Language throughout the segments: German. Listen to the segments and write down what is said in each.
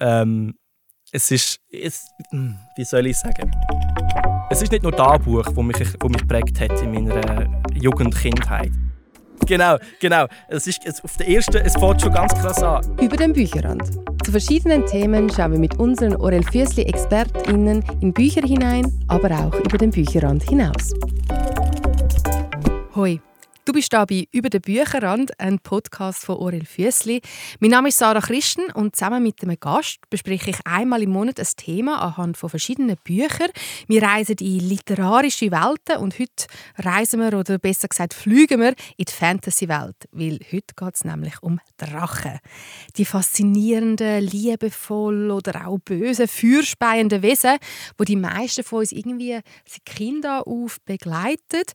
ähm, es ist, es, hm, wie soll ich sagen? Es ist nicht nur das Buch, das mich, das mich prägt hat in meiner Jugend, Kindheit. Genau, genau. Es ist es, auf der ersten, es fängt schon ganz krass an. Über den Bücherrand. Zu verschiedenen Themen schauen wir mit unseren Orel Fürsli ExpertInnen in Bücher hinein, aber auch über den Bücherrand hinaus. Hoi. Du bist da bei «Über den Bücherrand», ein Podcast von Orel Füssli. Mein Name ist Sarah Christen und zusammen mit einem Gast bespreche ich einmal im Monat ein Thema anhand von verschiedenen Büchern. Wir reisen in literarische Welten und heute reisen wir, oder besser gesagt fliegen wir, in die Fantasy-Welt, weil heute geht es nämlich um Drachen. Die faszinierenden, liebevoll oder auch böse, feuerspeienden Wesen, wo die meisten von uns irgendwie seit Kinder auf begleitet.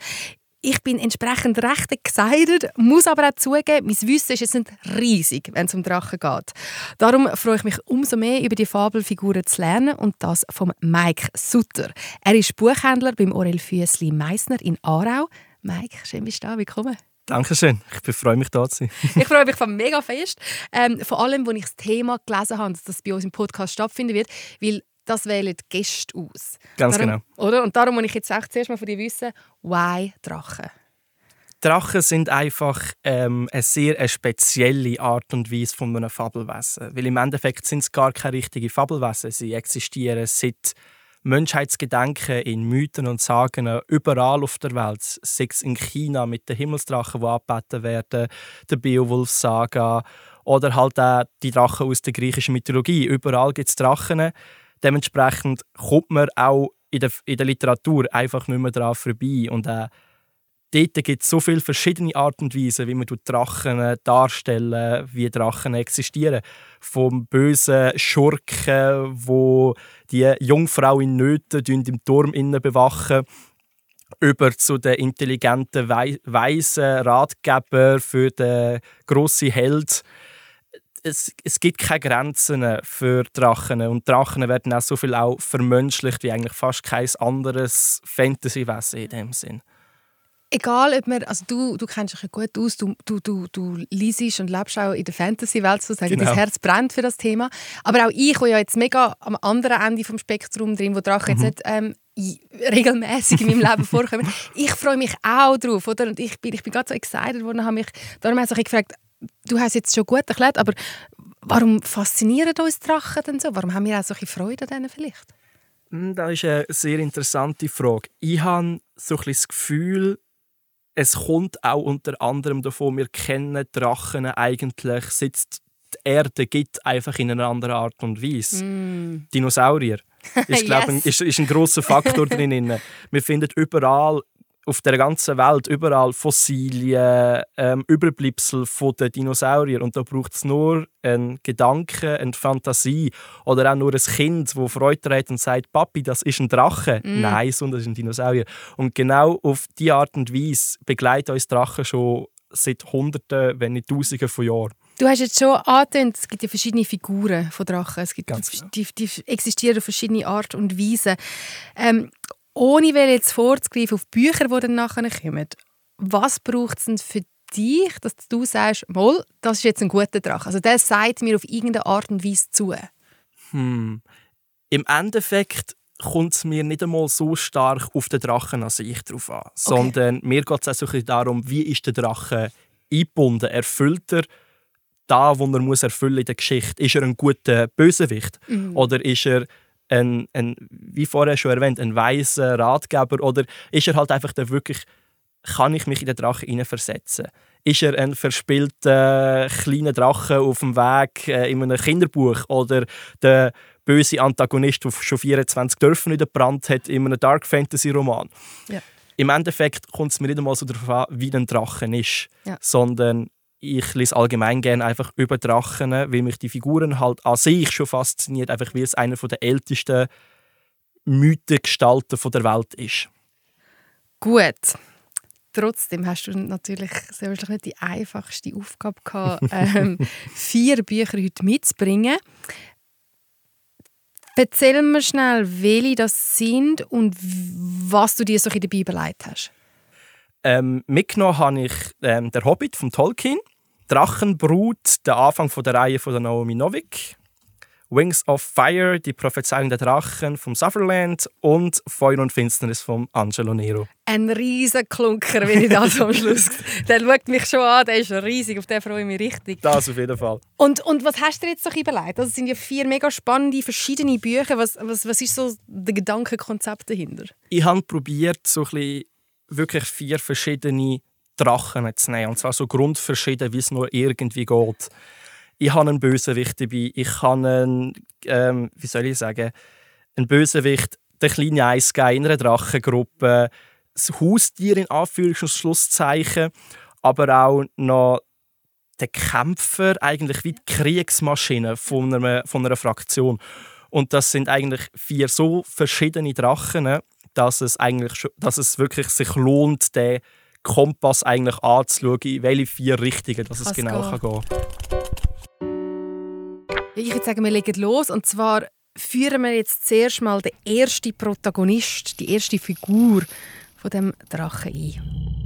Ich bin entsprechend recht excited, muss aber auch zugeben, mein Wissen ist jetzt nicht riesig, wenn es um Drachen geht. Darum freue ich mich umso mehr, über die Fabelfiguren zu lernen und das vom Mike Sutter. Er ist Buchhändler beim Orel Füssli Meissner in Aarau. Mike, schön bist du da. Willkommen. Dankeschön. Ich freue mich, da zu sein. ich freue mich mega fest. Ähm, vor allem, als ich das Thema gelesen habe, dass das bei uns im Podcast stattfinden wird. Weil das wählen die Gäste aus. Ganz darum, genau. Oder? Und darum muss ich jetzt auch zuerst mal von dir wissen, why Drachen? Drachen sind einfach ähm, eine sehr eine spezielle Art und Weise von einem Fabelwesen. Weil im Endeffekt sind es gar keine richtigen Fabelwesen. Sie existieren seit Menschheitsgedenken in Mythen und Sagen überall auf der Welt. Sei es in China mit den Himmelsdrachen, die abbeten werden, der Beowulf-Saga oder halt auch die Drachen aus der griechischen Mythologie. Überall gibt es Drachen. Dementsprechend kommt man auch in der, in der Literatur einfach nicht mehr daran vorbei. Und äh, dort gibt es so viele verschiedene Arten und Weisen, wie man Drachen darstellen, wie Drachen existieren. Vom bösen Schurken, wo die Jungfrau in Nöten im Turm innen bewachen, über zu den intelligenten, weisen Ratgeber für den grossen Held es, es gibt keine Grenzen für Drachen und Drachen werden auch so viel auch vermenschlicht wie eigentlich fast kein anderes Fantasy-Wesen in dem Sinn. Egal, ob man, also du, du kennst dich ja gut aus, du, du, du, du liest und lebst auch in der Fantasy-Welt sozusagen, genau. dein Herz brennt für das Thema. Aber auch ich, der ja jetzt mega am anderen Ende vom Spektrum drin, wo Drachen mhm. jetzt nicht ähm, regelmäßig in meinem Leben vorkommen, ich freue mich auch drauf, oder? Und ich bin, ich bin gerade so excited worden, habe mich, darum habe ich gefragt, du hast jetzt schon gut erklärt, aber warum faszinieren uns Drachen denn so? Warum haben wir auch solche Freude an denen vielleicht? Hm, das ist eine sehr interessante Frage. Ich habe so ein das Gefühl, es kommt auch unter anderem davon, wir kennen Drachen eigentlich, seit die Erde gibt, einfach in einer anderen Art und Weise. Mm. Dinosaurier ist, yes. ein, ist, ist ein großer Faktor drin. Wir finden überall auf der ganzen Welt überall Fossilien, ähm, Überbleibsel von den Dinosauriern und da braucht es nur einen Gedanken, eine Fantasie oder auch nur ein Kind, das Freude hat und sagt, Papi, das ist ein Drache. Mm. Nein, sondern das ist ein Dinosaurier. Und genau auf diese Art und Weise begleitet uns Drachen schon seit Hunderten, wenn nicht Tausenden von Jahren. Du hast jetzt schon angetönt, es gibt ja verschiedene Figuren von Drachen. Es gibt Ganz genau. die, die, existieren auf verschiedene Art und Weise. Ähm, ohne jetzt vorzugreifen auf Bücher, die dann nachher kommen, was braucht es denn für dich, dass du sagst, Moll, das ist jetzt ein guter Drache? Also der sagt mir auf irgendeine Art und Weise zu. Hm. Im Endeffekt kommt es mir nicht einmal so stark auf den Drachen an sich drauf an, okay. sondern mir geht es auch so darum, wie ist der Drache eingebunden? Erfüllt er da, was er muss erfüllen in der Geschichte? Ist er ein guter Bösewicht? Mhm. Oder ist er ein, ein, wie vorher schon erwähnt, ein weiser Ratgeber oder ist er halt einfach der wirklich, kann ich mich in den Drachen hineinversetzen? Ist er ein verspielter kleiner Drache auf dem Weg äh, in einem Kinderbuch oder der böse Antagonist, der schon 24 Dörfer niederbrannt hat in einem Dark Fantasy Roman? Ja. Im Endeffekt kommt es mir nicht einmal so darauf an, wie ein Drachen ist, ja. sondern ich lese allgemein gerne einfach über Drachen, weil mich die Figuren halt an sich schon fasziniert, einfach weil es einer der ältesten Mythengestalten der Welt ist. Gut. Trotzdem hast du natürlich sehr wahrscheinlich nicht die einfachste Aufgabe gehabt, ähm, vier Bücher heute mitzubringen. Erzähl mir schnell, welche das sind und was du dir so in der Bibel hast. Ähm, mitgenommen habe ich ähm, «Der Hobbit» von Tolkien, «Drachenbrut», der Anfang von der Reihe von der Naomi Novik Wings of Fire, die Prophezeiung der Drachen vom Sutherland und Feuer und Finsternis von Angelo Nero. Ein riesiger Klunker, wenn ich das am Schluss Der schaut mich schon an, der ist riesig, auf den freue ich mich richtig. Das auf jeden Fall. Und, und was hast du dir jetzt so überlegt? Das sind ja vier mega spannende, verschiedene Bücher. Was, was, was ist so der Gedankenkonzept dahinter? Ich habe probiert, so ein bisschen wirklich vier verschiedene Drachen zu nehmen. Und zwar so grundverschieden, wie es nur irgendwie geht ich habe einen Bösewicht dabei, ich habe einen, ähm, wie soll ich sagen, einen Bösewicht, der kleine Eisgei in einer Drachengruppe, das Haustier in Anführungs- und Schlusszeichen, aber auch noch der Kämpfer, eigentlich wie die Kriegsmaschine von einer, von einer Fraktion. Und das sind eigentlich vier so verschiedene Drachen, dass es, eigentlich, dass es wirklich sich lohnt, den Kompass eigentlich anzuschauen, in welche vier Richtungen dass es Kann's genau gehen. kann gehen ich würde sagen, wir legen los. Und zwar führen wir jetzt zuerst mal den ersten Protagonist, die erste Figur von dem Drachen ein.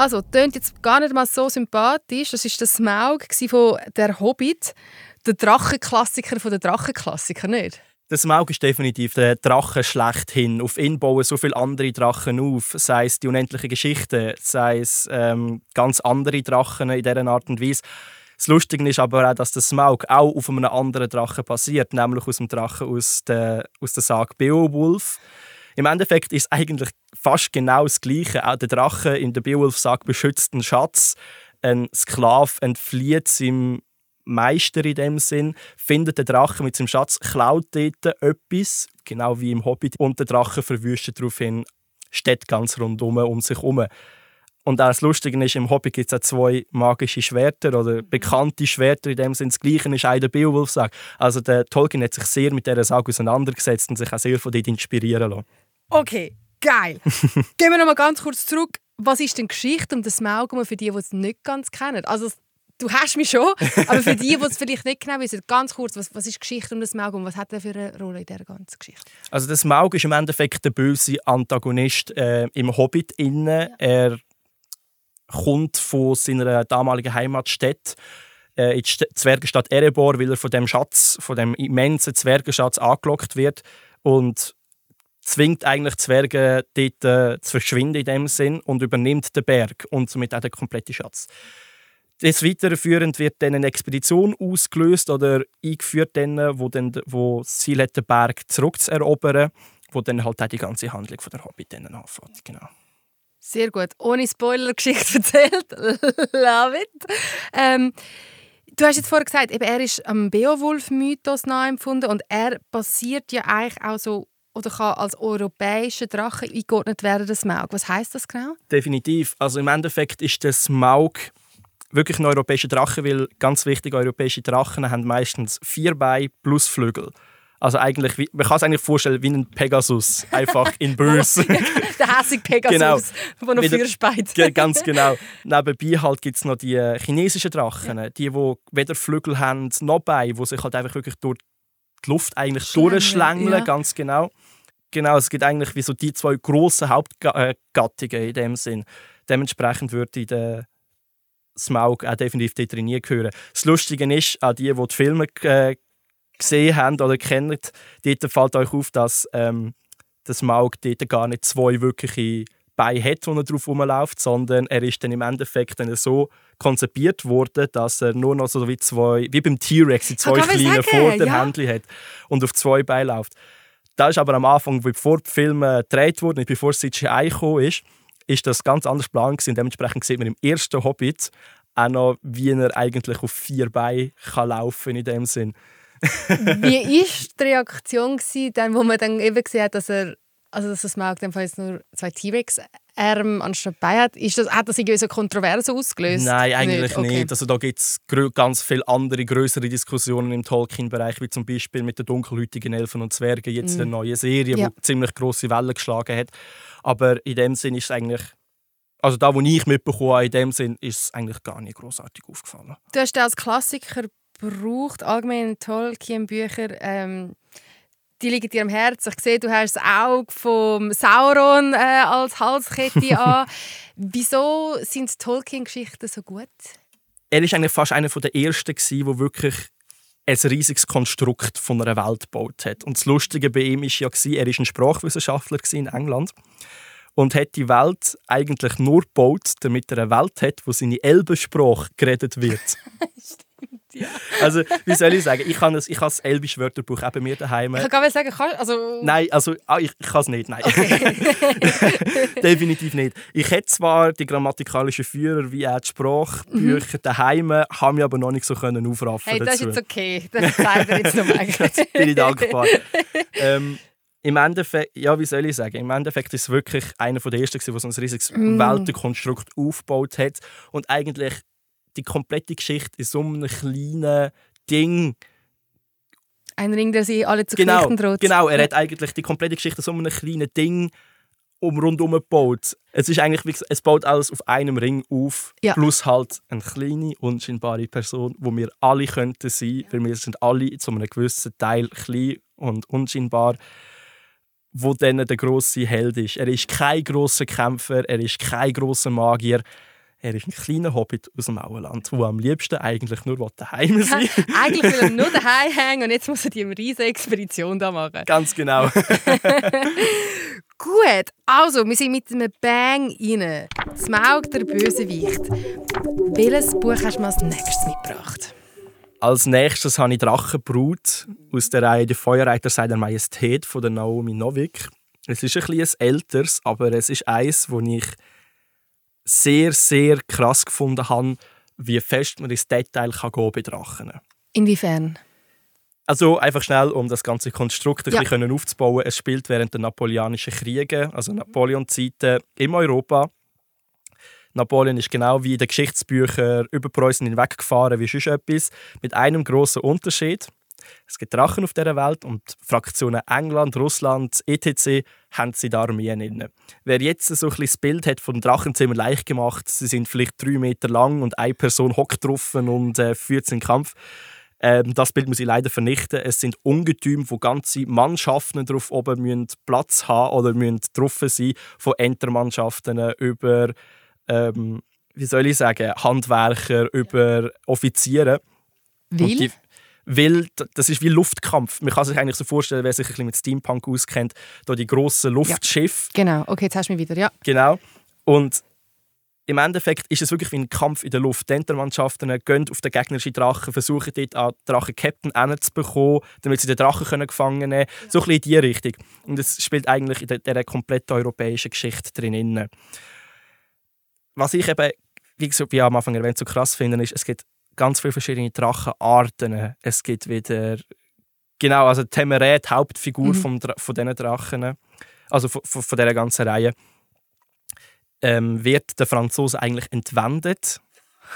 Also, tönt jetzt gar nicht mal so sympathisch. Das war der Smaug von «Der Hobbit», der Drachenklassiker von der Drachenklassiker, nicht? Der Smaug ist definitiv der Drache schlechthin. Auf ihn bauen so viele andere Drachen auf. Sei es die unendliche Geschichte, sei es ähm, ganz andere Drachen in dieser Art und Weise. Das Lustige ist aber auch, dass der Smaug auch auf einem anderen Drachen basiert, nämlich aus dem Drachen aus der, aus der Sage Beowulf. Im Endeffekt ist es eigentlich fast genau das Gleiche. Auch der Drache in der Beowulf sagt beschützt einen Schatz. Ein Sklave entflieht seinem Meister in dem Sinn, findet den Drachen mit seinem Schatz, klaut dort etwas, genau wie im Hobbit, und der Drache verwüstet daraufhin Städte ganz rundum um sich herum. Und auch das Lustige ist, im Hobbit gibt es auch zwei magische Schwerter oder bekannte Schwerter in dem Sinne. Das Gleiche ist auch der Beowulf-Sage. Also der Tolkien hat sich sehr mit dieser Sage auseinandergesetzt und sich auch sehr von dort inspirieren lassen. Okay, geil. Gehen wir noch mal ganz kurz zurück. Was ist denn Geschichte um das Maugum für die, die es nicht ganz kennen? Also du hast mich schon, aber für die, die es vielleicht nicht genau wissen, ganz kurz, was, was ist Geschichte um das Maugum? Was hat er für eine Rolle in dieser ganzen Geschichte? Also das Maug ist im Endeffekt der böse Antagonist äh, im Hobbit innen. Ja. Er kommt von seiner damaligen Heimatstadt äh, in die Zwergenstadt Erebor, weil er von dem Schatz, von dem immensen Zwergenschatz angelockt wird und zwingt eigentlich Zwerge dort äh, zu verschwinden in dem Sinn und übernimmt den Berg und somit auch den kompletten Schatz. Des Weiteren wird dann eine Expedition ausgelöst oder eingeführt, dann, wo, dann, wo das Ziel hat, den Berg zurückzuerobern, wo dann halt auch die ganze Handlung von der Hobbit anfängt. Genau. Sehr gut. Ohne Spoiler-Geschichte erzählt. Love it. Ähm, du hast jetzt vorher gesagt, eben, er ist am Beowulf-Mythos nachempfunden und er basiert ja eigentlich auch so oder kann als europäischer Drache eingeordnet werden, das Maug. Was heißt das genau? Definitiv. Also im Endeffekt ist das Maug wirklich ein europäischer Drache, weil ganz wichtig, europäische Drachen haben meistens vier Beine plus Flügel. Also eigentlich, man kann es eigentlich vorstellen wie ein Pegasus, einfach in böse. der hässliche Pegasus, genau. der noch Feuer speit. ganz genau. Nebenbei halt gibt es noch die äh, chinesischen Drachen, ja. die, die weder Flügel haben noch Beine, die sich halt einfach wirklich durch die Luft eigentlich Schlängeln, durchschlängeln, ja. ganz genau. Genau, es gibt eigentlich wie so die zwei grossen Hauptgattungen in dem Sinn. Dementsprechend würde der Smaug auch definitiv dort drin gehören. Das Lustige ist, auch die, die die Filme äh, gesehen haben oder kennen, dort fällt euch auf, dass ähm, der Smaug dort gar nicht zwei wirkliche Beine hat, wo er drauf rumläuft, sondern er ist dann im Endeffekt dann so konzipiert worden, dass er nur noch so wie zwei, wie beim T-Rex, zwei kleine Vorderhändchen ja. hat und auf zwei Beinen läuft. Das ist aber am Anfang, bevor die Filme gedreht wurden, bevor CGI gekommen ist, ist das ganz anders geplant gewesen. Dementsprechend sieht man im ersten Hobbit auch noch, wie er eigentlich auf vier Beinen kann laufen in dem Sinn. wie war die Reaktion, dann, wo man dann eben gesehen hat, dass er also dass das dem Fall jetzt nur zwei T-Rex-Arme anstatt Beine hat, ist das, hat das irgendwie so Kontroverse ausgelöst? Nein, eigentlich nicht. Okay. nicht. Also da gibt es ganz viele andere, größere Diskussionen im Tolkien-Bereich, wie zum Beispiel mit den dunkelhäutigen Elfen und Zwergen, jetzt mm. eine neue Serie, ja. die ziemlich große Wellen geschlagen hat. Aber in dem Sinn ist es eigentlich also da, wo ich mitbekommen habe, in dem Sinn, ist es eigentlich gar nicht großartig aufgefallen. Du hast als Klassiker gebraucht, allgemein Tolkien-Bücher. Ähm, die liegen dir am Herzen. Ich sehe, du hast das Auge vom Sauron äh, als Halskette an. Wieso sind Tolkien-Geschichten so gut? Er war eigentlich fast einer der ersten, der wirklich ein riesiges Konstrukt von einer Welt gebaut hat. Und das Lustige bei ihm war ja, er war ein Sprachwissenschaftler in England und hat die Welt eigentlich nur gebaut, damit er eine Welt hat, wo seine Elbensprache geredet wird. Ja. Also, wie soll ich sagen? Ich habe ich das elbische Wörterbuch eben mir daheim. Ich kann sagen, kann, also... Nein, also ah, ich, ich kann es nicht, nein. Okay. Definitiv nicht. Ich hätte zwar die grammatikalischen Führer wie auch die Sprachbücher mhm. daheim, habe mich aber noch nicht so können aufraffen Hey, das dazu. ist jetzt okay. Das zeigt mir jetzt nochmal. bin ich dankbar. ähm, im Endeffekt, ja, wie soll ich sagen? Im Endeffekt ist es wirklich einer der ersten, der so ein riesiges mm. Weltenkonstrukt aufgebaut hat und eigentlich die komplette Geschichte in so einem kleinen Ding. Ein Ring, der sie alle zu genau, droht. Genau, er hat eigentlich die komplette Geschichte in so einem kleinen Ding um rundum gebaut. Es ist eigentlich, wie es baut alles auf einem Ring auf, ja. plus halt eine kleine, unscheinbare Person, wo wir alle könnten sein, weil wir sind alle zu einem gewissen Teil klein und unscheinbar, wo dann der große Held ist. Er ist kein großer Kämpfer, er ist kein großer Magier, er ist ein kleiner Hobbit aus dem Auenland, der am liebsten eigentlich nur daheim sein will. eigentlich will er nur daheim hängen und jetzt muss er die riesige Expedition da machen. Ganz genau. Gut, also wir sind mit einem Bang rein. Smaug, der Bösewicht. Welches Buch hast du mir als nächstes mitgebracht? Als nächstes habe ich Drachenbrut aus der Reihe «Der Feuerreiter seiner Majestät» von der Naomi Novik. Es ist ein bisschen älteres, aber es ist eins, das ich sehr, sehr krass gefunden habe, wie fest man ins Detail kann gehen bei Drachen. Inwiefern? Also einfach schnell, um das ganze Konstrukt ein ja. bisschen aufzubauen. Es spielt während der Napoleonischen Kriege, also Napoleon-Zeiten, in Europa. Napoleon ist genau wie in den Geschichtsbüchern über Preußen hinweggefahren wie sonst etwas, mit einem großen Unterschied. Es gibt Drachen auf dieser Welt und die Fraktionen England, Russland, etc. haben sie da Armeen inne. Wer jetzt so ein das Bild hat von Drachenzimmer leicht gemacht, sie sind vielleicht drei Meter lang und eine Person hockt drauf und äh, führt den Kampf. Ähm, das Bild muss ich leider vernichten. Es sind Ungetüme, wo ganze Mannschaften drauf oben müssen Platz haben oder müssen drauf sein, von Entermannschaften über, ähm, wie soll ich sagen, Handwerker, über Offiziere. Weil? Weil das ist wie Luftkampf. Man kann sich eigentlich so vorstellen, wer sich ein bisschen mit Steampunk auskennt, da die grossen Luftschiffe. Ja, genau, okay, jetzt hast du mich wieder, ja. Genau. Und im Endeffekt ist es wirklich wie ein Kampf in der Luft. Die Entermannschaften gehen auf den gegnerischen Drachen, versuchen dort an Drachen-Captain zu bekommen, damit sie den Drachen können gefangen nehmen können. So ein bisschen in diese Richtung. Und es spielt eigentlich in dieser kompletten europäischen Geschichte drin. Was ich eben, wie, gesagt, wie am Anfang erwähnt, so krass finde, ist, es gibt ganz viele verschiedene Drachenarten. Es gibt wieder, genau, also Temerä, die Hauptfigur mhm. vom, von diesen Drachen, also von, von, von dieser ganzen Reihe, ähm, wird der Franzose eigentlich entwendet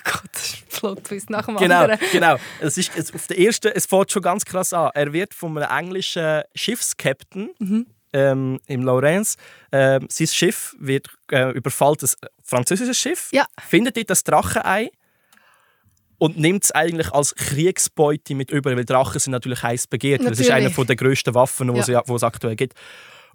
Gott, das ist ein Plot-Twist nach dem Genau, anderen. genau. Es, ist, es, auf der ersten, es fängt schon ganz krass an. Er wird von einem englischen Schiffskapitän Mhm. ähm, im Lawrence. Ähm, sein Schiff wird äh, überfallen, ein französisches Schiff. Ja. Findet dort das Drachenei und nimmt es eigentlich als Kriegsbeute mit über, weil Drachen sind natürlich heiß begehrt. Das ist Natürlich. eine der grössten Waffen, die Ja. es, aktuell gibt.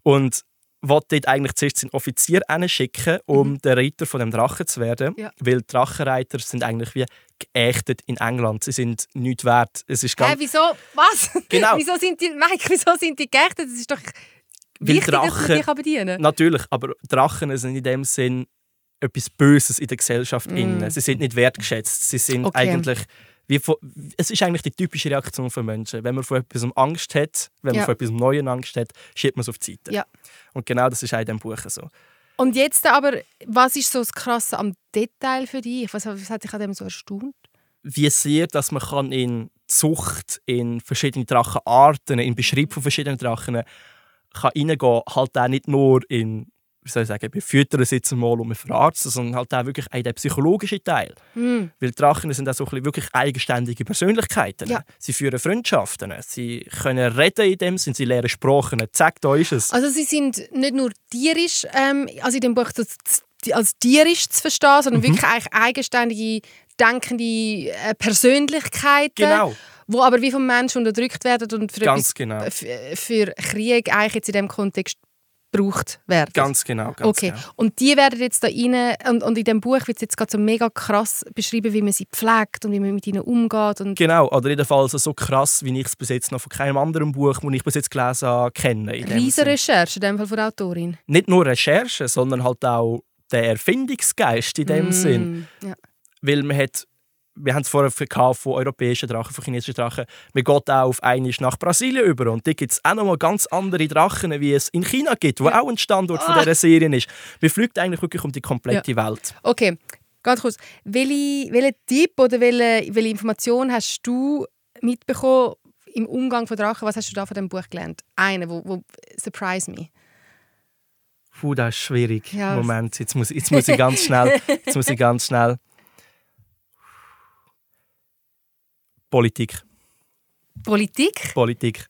Und will dort eigentlich zuerst seinen Offizier hinschicken, um der Reiter von dem Drachen zu werden. Mhm. Ja. Weil Drachenreiter sind eigentlich wie geächtet in England. Sie sind nichts wert. Es ist ganz Hä, wieso? Was? Genau. wieso sind die, Mike, wieso sind die geächtet? Das ist doch wichtig, dass man Drachen- kann bedienen. Natürlich, aber Drachen sind in dem Sinn etwas Böses in der Gesellschaft. innen. Sie sind nicht wertgeschätzt. Sie sind Mm. Okay. eigentlich wie von, es ist eigentlich die typische Reaktion von Menschen. Wenn man vor etwas Angst hat, wenn man Ja. vor etwas Neuen Angst hat, schiebt man es auf die Seite. Ja. Und genau das ist auch in diesem Buch so. Und jetzt aber, was ist so das Krasse am Detail für dich? Was, was hat dich an dem so erstaunt? Wie sehr, dass man kann in Zucht, in verschiedene Drachenarten, in Beschreibung von verschiedenen Drachen kann reingehen, halt auch nicht nur in wie soll ich sagen, wir füttern es jetzt mal und wir verarzten, sondern halt auch wirklich auch der psychologische Teil. Hm. Weil Drachen sind auch so ein wirklich eigenständige Persönlichkeiten. Ja. Sie führen Freundschaften, sie können reden in dem Sinn, sie lernen Sprachen. Zack, da ist es. Also sie sind nicht nur tierisch, ähm, also in dem Buch die- als tierisch zu verstehen, Mhm. sondern wirklich eigentlich eigenständige, denkende äh, Persönlichkeiten, Genau. wo aber wie vom Menschen unterdrückt werden und für, Ganz etwas, genau. für Krieg eigentlich jetzt in dem Kontext gebraucht werden. Ganz genau. Ganz Okay, Genau. und die werden jetzt da rein, und, und in dem Buch wird es jetzt gerade so mega krass beschrieben, wie man sie pflegt und wie man mit ihnen umgeht. Und Genau, oder jedenfalls so krass, wie ich es bis jetzt noch von keinem anderen Buch, das ich bis jetzt gelesen habe, kenne. Sinn. Recherche, in dem Fall von der Autorin. Nicht nur Recherche, sondern halt auch der Erfindungsgeist in dem Mm, Sinn. Ja. Weil man hat, wir haben es vorher von europäischen Drachen, von chinesischen Drachen, man geht auch auf einmal nach Brasilien über und da gibt es auch nochmal ganz andere Drachen, wie es in China gibt, wo Ja. auch ein Standort von Ah. dieser Serie ist. Man fliegt eigentlich wirklich um die komplette Welt. Okay, ganz kurz. Welche, welchen Tipp oder welche, welche Information hast du mitbekommen im Umgang von Drachen? Was hast du da von dem Buch gelernt? Eine, wo, wo surprise me. Puh, das ist schwierig. Ja. Moment, jetzt muss, jetzt muss ich ganz schnell. Jetzt muss ich ganz schnell. Politik. Politik? Politik.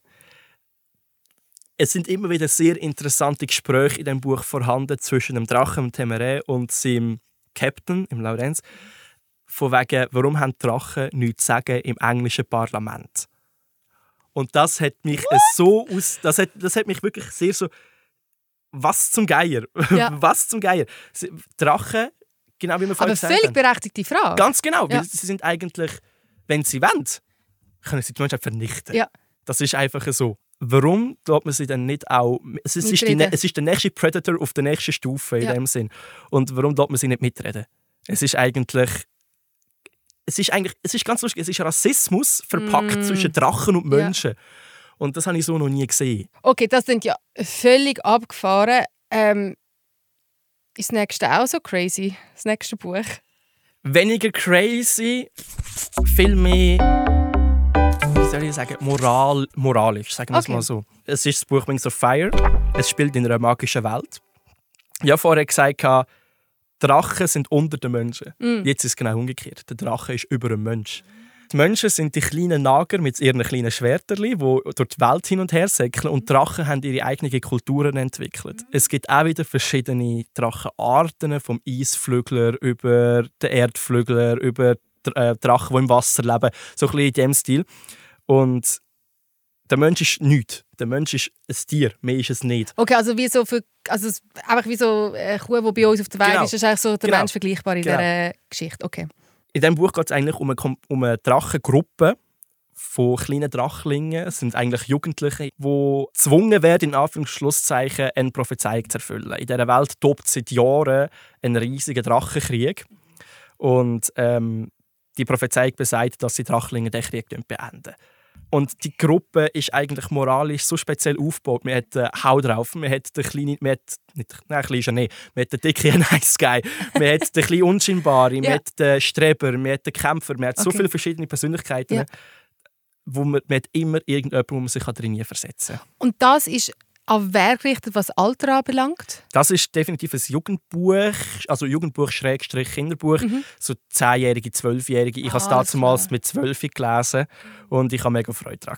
Es sind immer wieder sehr interessante Gespräche in dem Buch vorhanden zwischen dem Drachen im Temeré und seinem Captain im Laurenz. Von wegen, warum haben Drachen nichts zu sagen im englischen Parlament? Und das hat mich so aus, das hat, das hat mich wirklich sehr so, was zum Geier, Ja. was zum Geier. Drachen, genau wie wir vorhin Aber gesagt völlig haben. berechtigte Frage. Ganz genau, weil Ja. sie sind eigentlich, wenn sie wollen, können sie die Menschheit vernichten. Ja. Das ist einfach so. Warum tut man sie dann nicht auch... Es ist, die, Mitreden. es ist der nächste Predator auf der nächsten Stufe in Ja. dem Sinn. Und warum tut man sie nicht mitreden? Es ist eigentlich... Es ist eigentlich, es ist ganz lustig, es ist Rassismus verpackt Mm. zwischen Drachen und Ja. Menschen. Und das habe ich so noch nie gesehen. Okay, das sind ja völlig abgefahren. Ähm, ist das nächste auch so crazy? Das nächste Buch? Weniger crazy, viel mehr, wie soll ich sagen, moral, moralisch, sagen wir es Okay. mal so. Es ist das Buch Wings of Fire. Es spielt in einer magischen Welt. Ich habe vorher gesagt, Drachen sind unter den Menschen. Mm. Jetzt ist es genau umgekehrt. Der Drache ist über dem Mensch. Die Menschen sind die kleinen Nager mit ihren kleinen Schwertern, die durch die Welt hin und her säckeln. Und Drachen haben ihre eigenen Kulturen entwickelt. Es gibt auch wieder verschiedene Drachenarten, vom Eisflügler über den Erdflügler, über äh, Drachen, die im Wasser leben. So ein bisschen in diesem Stil. Und der Mensch ist nichts. Der Mensch ist ein Tier, mehr ist es nicht. Okay, also wie so für, also einfach wie so eine Kuh, die bei uns auf der Weide Genau. ist, ist eigentlich so der Genau. Mensch vergleichbar in Genau. dieser Geschichte. Okay. In diesem Buch geht es eigentlich um eine, um eine Drachengruppe von kleinen Drachlingen. Es sind eigentlich Jugendliche, die gezwungen werden, in Anführungsschlusszeichen, eine Prophezeiung zu erfüllen. In dieser Welt tobt seit Jahren ein riesiger Drachenkrieg. Und ähm, die Prophezeiung besagt, dass die Drachlinge den Krieg beenden. Und die Gruppe ist eigentlich moralisch so speziell aufgebaut. Man hat äh, Hau drauf, man hat den kleinen, man hat, nicht, nein, klein ist er nicht, man hat den dicken Nice Guy, man hat den kleinen Unscheinbaren, Ja. man hat den Streber, man hat den Kämpfer, man hat so Okay. viele verschiedene Persönlichkeiten, Ja. wo man, man hat immer irgendjemanden, wo man sich drin versetzen kann. Und das ist an wer gerichtet, was Alter anbelangt? Das ist definitiv ein Jugendbuch, also Jugendbuch Schrägstrich Kinderbuch, mhm. so 10-Jährige, 12-Jährige. Ich ah, habe es damals mit 12 gelesen und ich habe mega Freude daran.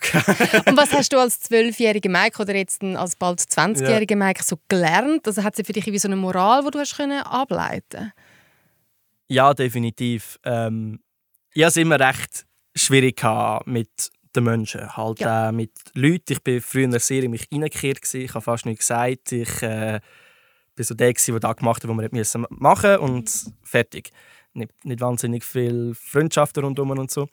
und was hast du als 12-jährige Mike oder jetzt als bald 20-jährige ja. Mike so gelernt? Also hat sie für dich wie so eine Moral, die du hast können ableiten Ja, definitiv. Ähm, ich hatte es immer recht schwierig mit den Menschen, halt ja. äh, mit Leuten. Ich bin früher sehr in mich reingekehrt, ich habe fast nichts gesagt. Ich äh, bin so der, der da gemacht hat, was wir machen mussten und fertig. Nicht, nicht wahnsinnig viel Freundschaften rundherum und so.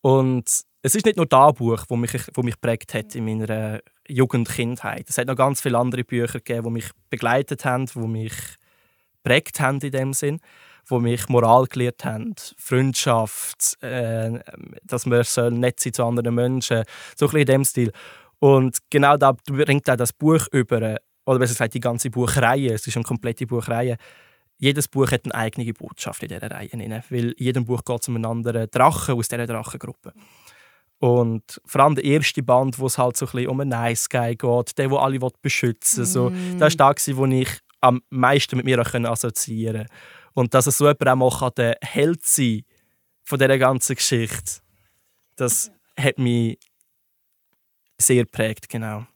Und es ist nicht nur das Buch, das mich, das mich prägt hat in meiner Jugend, Kindheit. Es hat noch ganz viele andere Bücher gegeben, die mich begleitet haben, die mich prägt haben in dem Sinn die mich Moral gelehrt haben, Freundschaft, äh, dass man soll nett sein zu anderen Menschen, so ein bisschen in dem Stil. Und genau da bringt auch das Buch über, oder besser gesagt die ganze Buchreihe, es ist eine komplette Buchreihe, jedes Buch hat eine eigene Botschaft in dieser Reihe. Weil in jedem Buch geht es um einen anderen Drachen aus dieser Drachengruppe. Und vor allem der erste Band, wo es halt so ein bisschen um einen Nice Guy geht, der, der alle beschützen will. So, mm. Das war da, wo ich am meisten mit mir assoziieren konnte. Und dass es so jemand auch mal der Held sein von dieser ganzen Geschichte, das hat mich sehr geprägt, genau.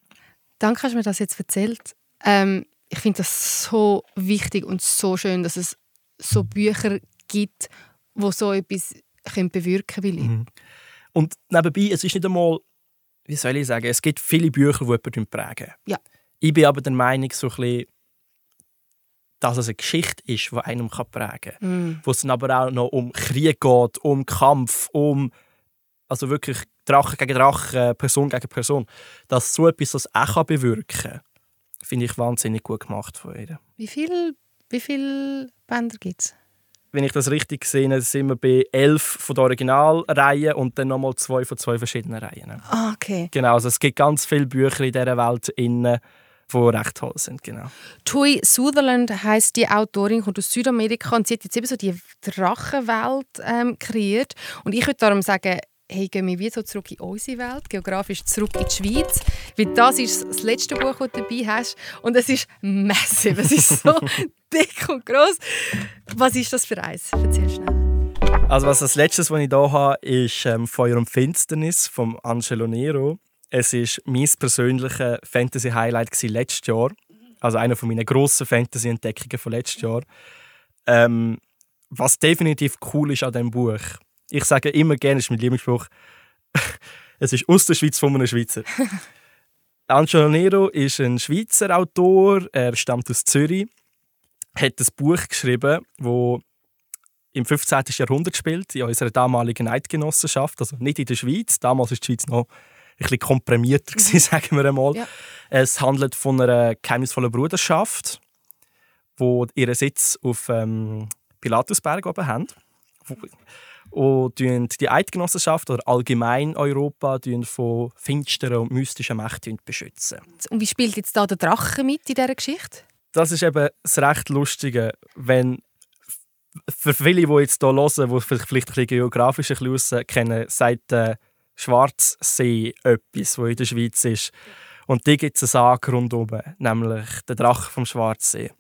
Danke, dass du mir das jetzt erzählt. Ähm, ich finde das so wichtig und so schön, dass es so Bücher gibt, wo so etwas bewirken können. Mhm. Und nebenbei, es ist nicht einmal, wie soll ich sagen, es gibt viele Bücher, die jemanden prägen. Ja. Ich bin aber der Meinung, so ein bisschen, dass es eine Geschichte ist, die einem prägen kann. Mm. Wo es dann aber auch noch um Krieg geht, um Kampf, um also wirklich Drache gegen Drache, Person gegen Person. Dass so etwas das auch bewirken kann, finde ich wahnsinnig gut gemacht von ihr. Wie viele wie viel Bänder gibt es? Wenn ich das richtig sehe, sind wir bei elf von der Originalreihe und dann nochmal zwei von zwei verschiedenen Reihen. Ah, okay. Genau, also es gibt ganz viele Bücher in dieser Welt, innen, die recht toll sind. Genau. Tui Sutherland heißt die Autorin, kommt aus Südamerika und sie hat jetzt eben so die Drachenwelt ähm, kreiert. Und ich würde darum sagen, hey, gehen wir wieder so zurück in unsere Welt, geografisch zurück in die Schweiz. Weil das ist das letzte Buch, das du dabei hast. Und es ist massiv, es ist so dick und groß. Was ist das für eins? Erzähl schnell. Also was das letzte, was ich hier habe, ist ähm, Feuer und Finsternis von Angelo Nero. Es ist mein persönliches Fantasy-Highlight letztes Jahr. Also einer meiner grossen Fantasy-Entdeckungen von letztes Jahr. Ähm, was definitiv cool ist an diesem Buch, ich sage immer gerne, ist mein Lieblingsspruch, es ist aus der Schweiz von einem Schweizer. Angelo Nero ist ein Schweizer Autor, er stammt aus Zürich, hat ein Buch geschrieben, wo im 15. Jahrhundert spielt, in unserer damaligen Eidgenossenschaft, also nicht in der Schweiz. Damals war die Schweiz noch bisschen komprimierter, gewesen, mhm. sagen wir einmal. Ja. Es handelt von einer geheimnisvollen Bruderschaft, wo ihren Sitz auf ähm, Pilatusberg oben haben. Und die Eidgenossenschaft oder allgemein Europa von finsteren und mystischen Mächten beschützen. Und wie spielt jetzt da der Drache mit in dieser Geschichte? Das ist eben das recht Lustige, wenn für viele, die jetzt hier hören, die vielleicht ein bisschen geografisch ein bisschen kennen, sagt äh, Schwarzsee etwas, wo in der Schweiz ist. Und die gibt es einen Sarg rundherum, nämlich der Drache vom Schwarzsee.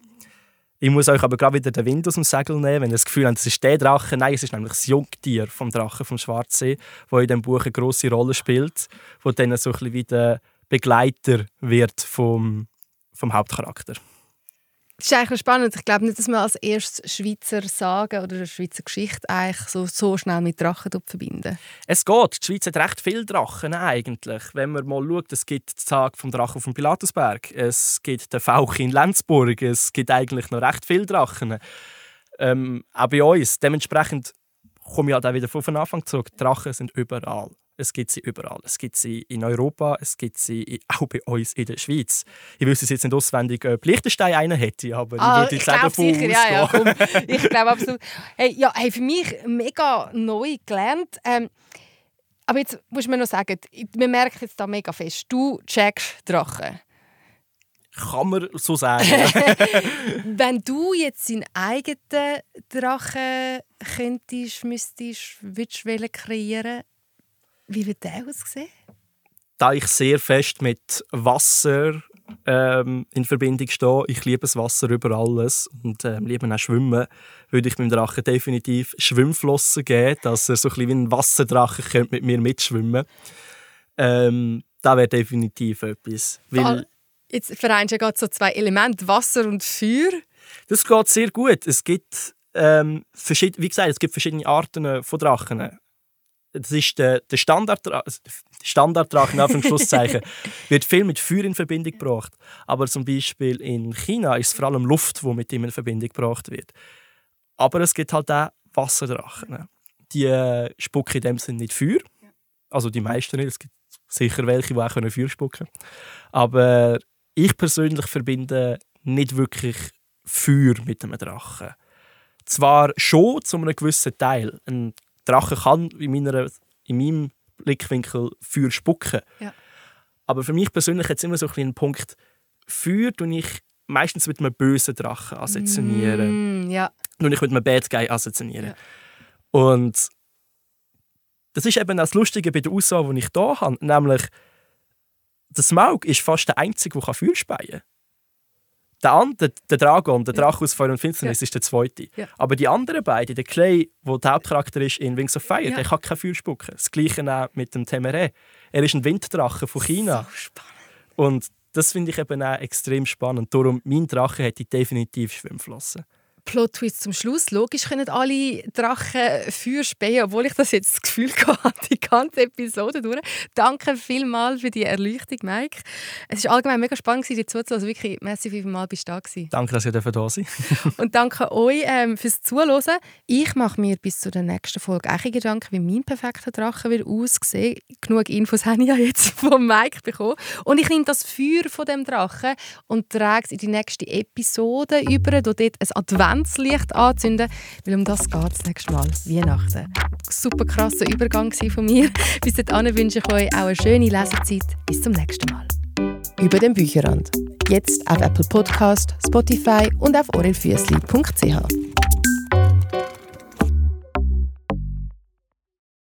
Ich muss euch aber gerade wieder den Wind aus dem Segel nehmen, wenn ihr das Gefühl habt, es ist der Drache. Nein, es ist nämlich das Jungtier vom Drachen vom Schwarzsee, wo in diesem Buch eine grosse Rolle spielt, wo dann so ein bisschen wie der Begleiter wird vom, vom Hauptcharakter. Das ist eigentlich spannend. Ich glaube nicht, dass man als erstes Schweizer Sagen oder Schweizer Geschichte eigentlich so, so schnell mit Drachen verbinden. Es geht. Die Schweiz hat recht viele Drachen eigentlich. Wenn man mal schaut, es gibt den Tag vom Drachen vom Pilatusberg, es gibt den Fauch in Lenzburg, es gibt eigentlich noch recht viele Drachen. Ähm, auch bei uns. Dementsprechend komme ich halt auch wieder von Anfang zurück. Drachen sind überall. Es gibt sie überall. Es gibt sie in Europa, es gibt sie auch bei uns in der Schweiz. Ich wüsste jetzt nicht auswendig, ob Liechtenstein einen hätte, aber ah, ich würde jetzt davon sicher, ja, ja, komm. Ich glaube absolut. Hey, ja, hey, für mich mega neu gelernt. Ähm, aber jetzt muss man noch sagen, wir merken jetzt da mega fest, du checkst Drachen. Kann man so sagen. Wenn du jetzt deinen eigenen Drachen könntest, müsstest, würdest kreieren wie wird der aussehen? Da ich sehr fest mit Wasser ähm, in Verbindung stehen. Ich liebe das Wasser über alles und ähm, liebe auch Schwimmen. Würde ich meinem Drachen definitiv Schwimmflossen geben, dass er so ein bisschen wie ein Wasserdrache könnte mit mir mitschwimmen ähm, Das wäre definitiv etwas. Weil, Jetzt vereinst du ja gerade so zwei Elemente, Wasser und Feuer. Das geht sehr gut. Es gibt, ähm, wie gesagt, es gibt verschiedene Arten von Drachen. Das ist der, der Standarddrache, also Standarddrache in Anführungszeichen, wird viel mit Feuer in Verbindung gebracht. Aber zum Beispiel in China ist es vor allem Luft, die mit ihm in Verbindung gebracht wird. Aber es gibt halt auch Wasserdrachen. Die äh, spucken in dem Sinne nicht Feuer. Also die meisten nicht. Es gibt sicher welche, die auch Feuer spucken können. Aber ich persönlich verbinde nicht wirklich Feuer mit einem Drachen. Zwar schon zu einem gewissen Teil. Ein Drache kann in, meiner, in meinem Blickwinkel Feuer spucken. Ja. Aber für mich persönlich hat es immer so ein einen Punkt, Feuer tue ich meistens mit einem bösen Drachen assoziieren. Mm, ja. Nur ich mit einem Bad Guy assoziieren. Ja. Und das ist eben das Lustige bei der Aussage, die ich hier habe. Nämlich, der Smaug ist fast der Einzige, der Feuer speien kann. Der, andere, der Dragon, der Drache aus Feuer und Finsternis, ist der zweite. Aber die anderen beiden, der Clay, der der Hauptcharakter ist in Wings of Fire, der kann kein Feuer spucken. Das gleiche auch mit dem Temere. Er ist ein Winddrache von China. So spannend. Und das finde ich eben auch extrem spannend. Darum, mein Drache hätte definitiv Schwimmflossen. Plot-Twist zum Schluss. Logisch können alle Drachen Feuer spähen, obwohl ich das jetzt das Gefühl hatte, die ganze Episode durch. Danke vielmals für die Erleuchtung, Mike. Es war allgemein mega spannend, dir zuzuhören. Also wirklich, merci vielmals, bist du da gewesen. Danke, dass ihr da sein Und danke euch ähm, fürs Zuhören. Ich mache mir bis zur nächsten Folge auch Gedanken, wie mein perfekter Drache wird aussehen. Genug Infos habe ich ja jetzt von Mike bekommen. Und ich nehme das Feuer von dem Drachen und trage es in die nächste Episode über, dort ein Advent Adventslicht anzünden, weil um das geht es nächstes Mal, Weihnachten. Super krasser Übergang von mir. Bis dahin wünsche ich euch auch eine schöne Lesezeit. Bis zum nächsten Mal. Über den Bücherrand. Jetzt auf Apple Podcast, Spotify und auf orelfüssli.ch.